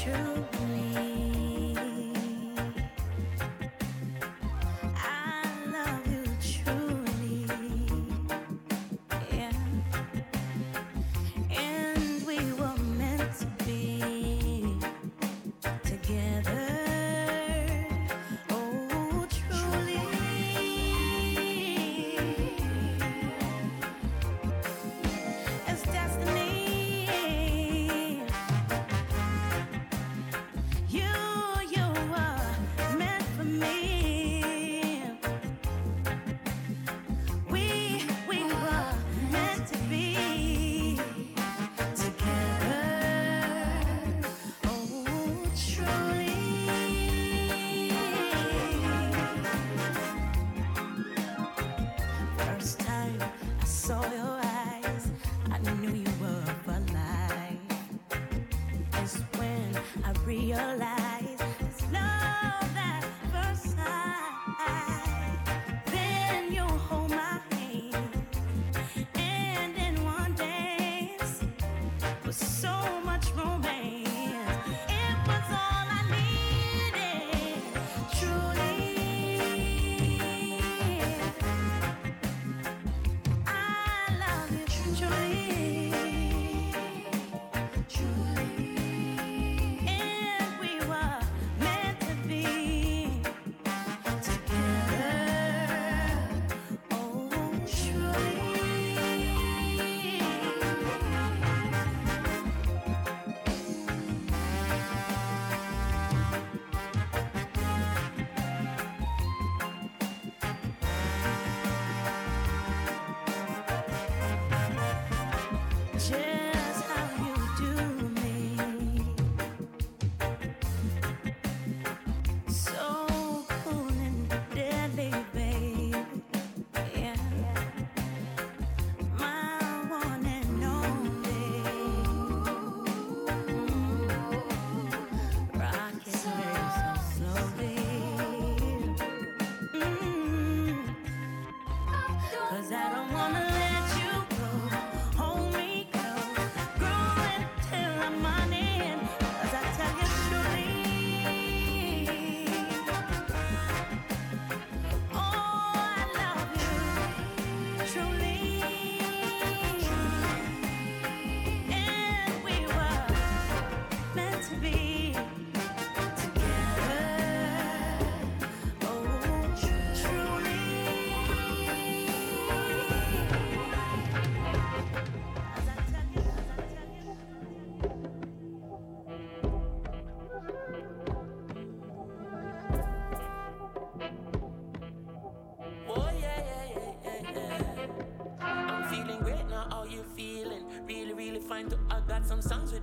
true.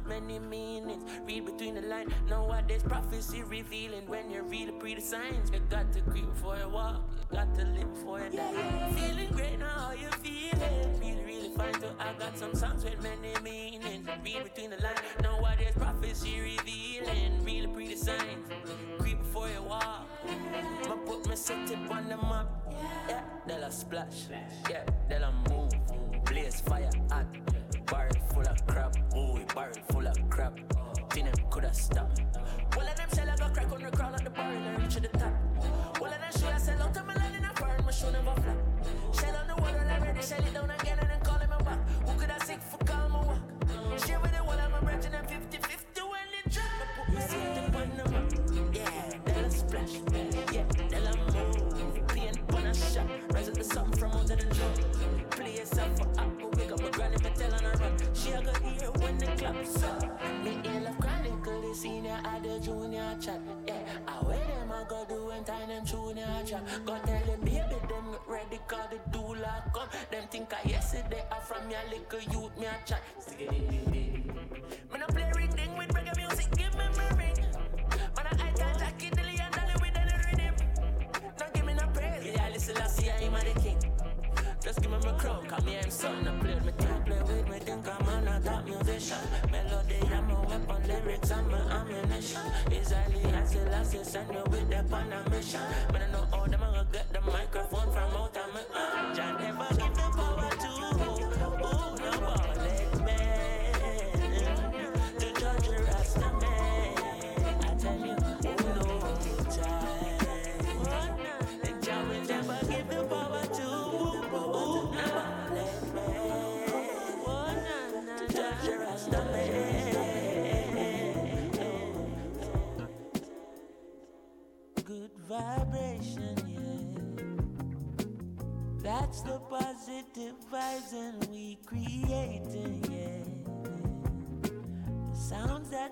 many meanings. Read between the lines. Know this prophecy revealing when you read the the signs. You got to creep before you walk, you got to live before you die. Yeah. Feeling great now, how you feeling? Feel really fine too. I got some songs with many meanings. Read between the lines. Know this prophecy revealing really pretty signs. Creep before you walk. I put my city on the map. Yeah, then I splash. Yeah, then I move. Blaze fire hot barrel full of crap. Ooh, barrel full of crap. Think them coulda stopped. Well, of them shell I got crack on the crawl at the barrel and reach to the top. Well, of them shell I sell out to my land in a farm, my shoe never flop. Shell on the wall and I ready, shell it down again and then call him a back. Who could I seek for calm or walk? Share with the wall, I'm a branch and I'm 50 50 when they drop. think I yesterday I from your little youth me a chat. Me no play ring ding with reggae music, give me my ring. Man I can't jack it dilly and dolly with any rhythm. Now give me no praise, yeah listen I see I'm the king. Just give me my crown, call me I'm son I play with me can't play with me think I'm an adopt musician. Melody I'm a weapon, lyrics I'm my ammunition. Easily I see last year send me with the pan a mission. But I know all them I get the microphone from out of my uh,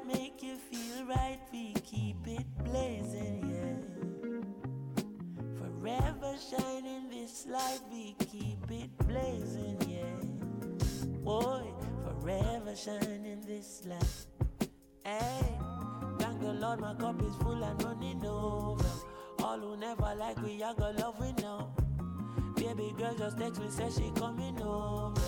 make you feel right, we keep it blazing, yeah. Forever shining this light, we keep it blazing, yeah. Boy, forever shining this light. Hey, thank the Lord, my cup is full and running over. All who never like we, I got love we know. Baby girl just text me, says she coming over.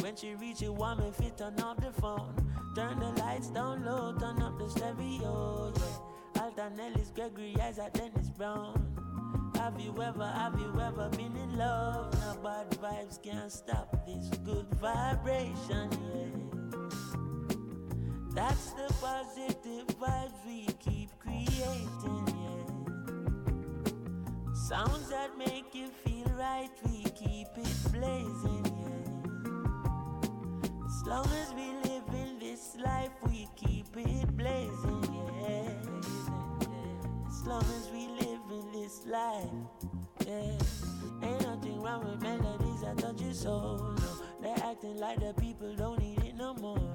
When she reach it, me fit turn off the phone. Turn the lights down low, turn up the stereo, yeah. Alton Ellis, Gregory Isaac, Dennis Brown. Have you ever, have you ever been in love? No bad vibes can't stop this good vibration, yeah. That's the positive vibes we keep creating, yeah. Sounds that make you feel right, we keep it blazing, long as we live in this life, we keep it blazing, yeah. As long as we live in this life, yeah. Ain't nothing wrong with melodies that touch your soul, no. They're acting like the people don't need it no more.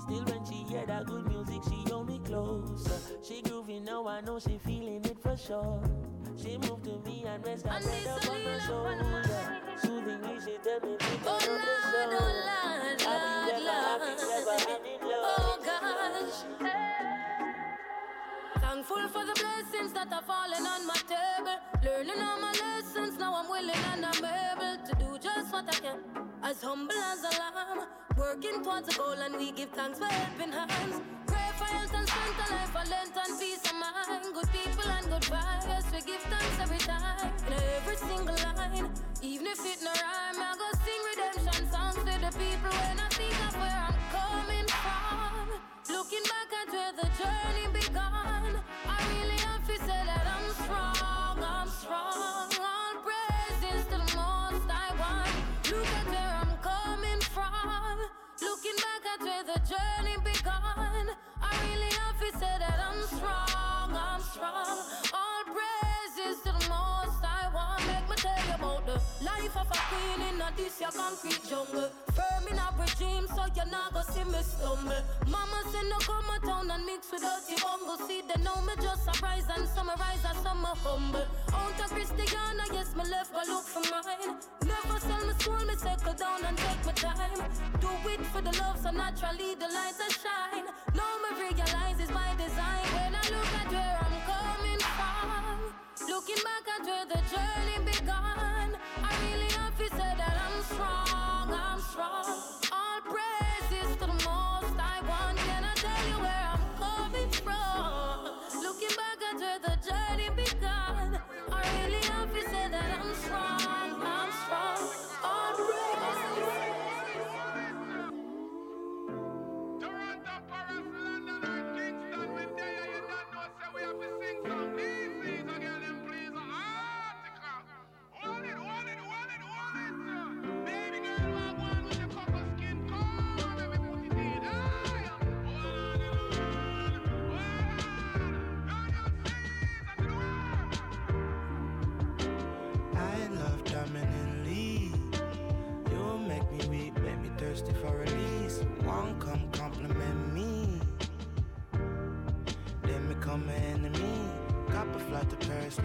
Still, when she hear that good music, she hold me closer. She groovy now, I know she feeling it for sure. She moved to me and rest her head up on my shoulder. Soothing me, she tell me to Oh on the Lord, soul. oh Lord, oh, Have Lord, ever, have you ever Lord. love? Oh gosh. Thankful for the blessings that are falling on my table. Learning all my lessons, now I'm willing and I'm able to do just what I can. As humble as a lamb, working towards a goal, and we give thanks for helping hands. Pray for health and strength, At where the journey begun. I really have to say that I'm strong, I'm strong. All praises to the most I want. Make me tell you about the life of a queen in a this your concrete jungle. Firm in a regime, so you not go see me stumble. Mama say no come a town and mix without the bungle. See they know me just a rise and summarize as some humble. Out Christiana, yes, me left go look for mine. Never sell time. Do it for the love, so naturally the lights are shine. Now me realize it's by design. When I look at where I'm coming from, looking back at where the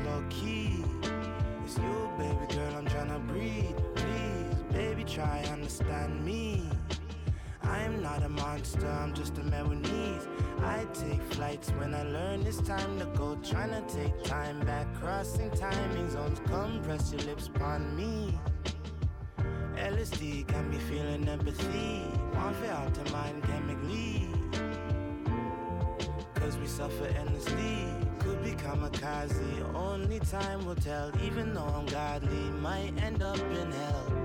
low key. It's you, baby girl, I'm tryna breathe. Please, baby, try understand me. I'm not a monster, I'm just a man with needs. I take flights when I learn it's time to go. Tryna take time back, crossing timing zones. Come press your lips upon me. LSD can be feeling empathy. One for out to mind chemically. Cause we suffer endlessly. Could be kamikaze. Only time will tell. Even though I'm godly, might end up in hell.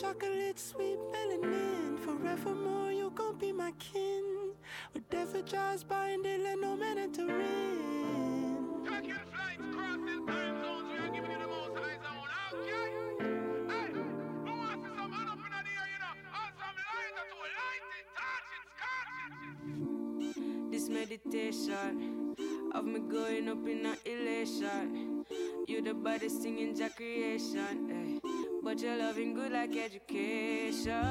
Chocolate, sweet melanin. Forevermore, you gon' be my kin. Whatever drives by and they let no man enter in. Tracking flights, crossing time zones, we are giving you the most high zone. Okay? Hey, who wants to some man up in the air, you know? And some lighter to light it, touch it, scotch it. This meditation of me going up in a elation. You the baddest singing in your creation, eh. But you're loving good like education.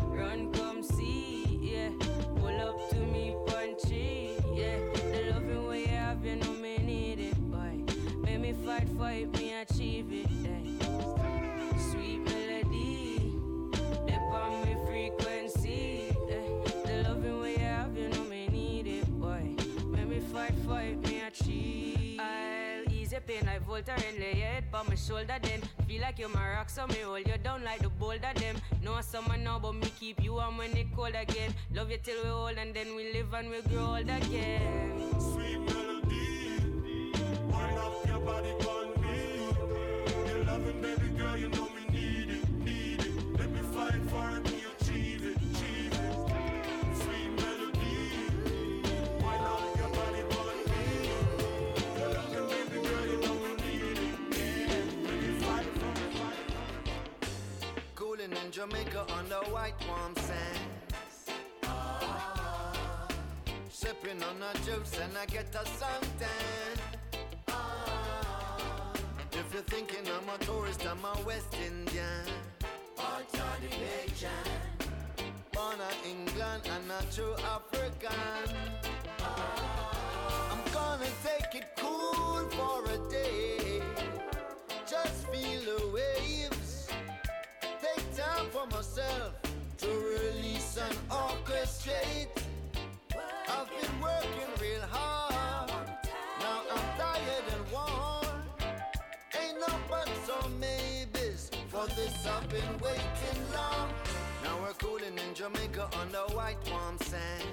Run, come see, yeah. Pull up to me, punchy, yeah. The loving way you have, you know me need it, boy. Make me fight for it, me achieve it, eh. Sweet melody, dip on me frequency, eh. The loving way you have, you know me need it, boy. Make me fight for it, me achieve. Your pain like Voltaren, lay your head on my shoulder then. Feel like you're my rock, so me hold you down like the boulder them. No summer now, but me keep you warm when it cold again. Love you till we old and then we live and we grow old again. Sweet melody, wind up your body on me. Your loving baby girl, you know Jamaica on the white warm sands. Sipping on a juice and I get a suntan. If you're thinking I'm a tourist, I'm a West Indian. The nation. Born in England and a true African. I'm gonna take it cool for a day. Just feel the. Take time for myself to release and orchestrate. I've been working real hard. Now I'm tired and worn. Ain't no buts or maybes. For this I've been waiting long. Now we're cooling in Jamaica on the white warm sands.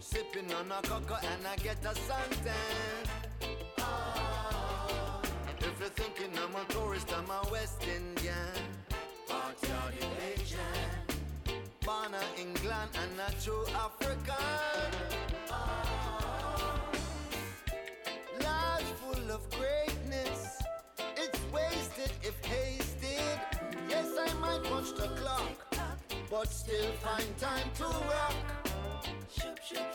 Sipping on a cocoa and I get a suntan. You're thinking I'm a tourist, I'm a West Indian. The nation. Born in England and a true African. Life full of greatness. It's wasted if hasted. Yes, I might watch the clock, but still find time to rock.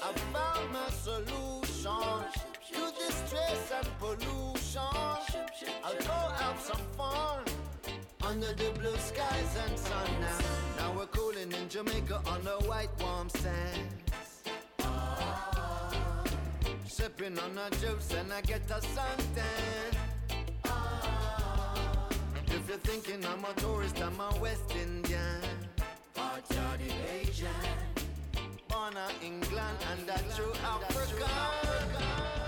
I found my solution to this stress and pollution. I'll go have some fun under the blue skies and sun now. Now we're cooling in Jamaica on the white warm sands. Sipping on a juice and I get a suntan. If you're thinking I'm a tourist, I'm a West Indian. Part Asian. Born in England and a true African.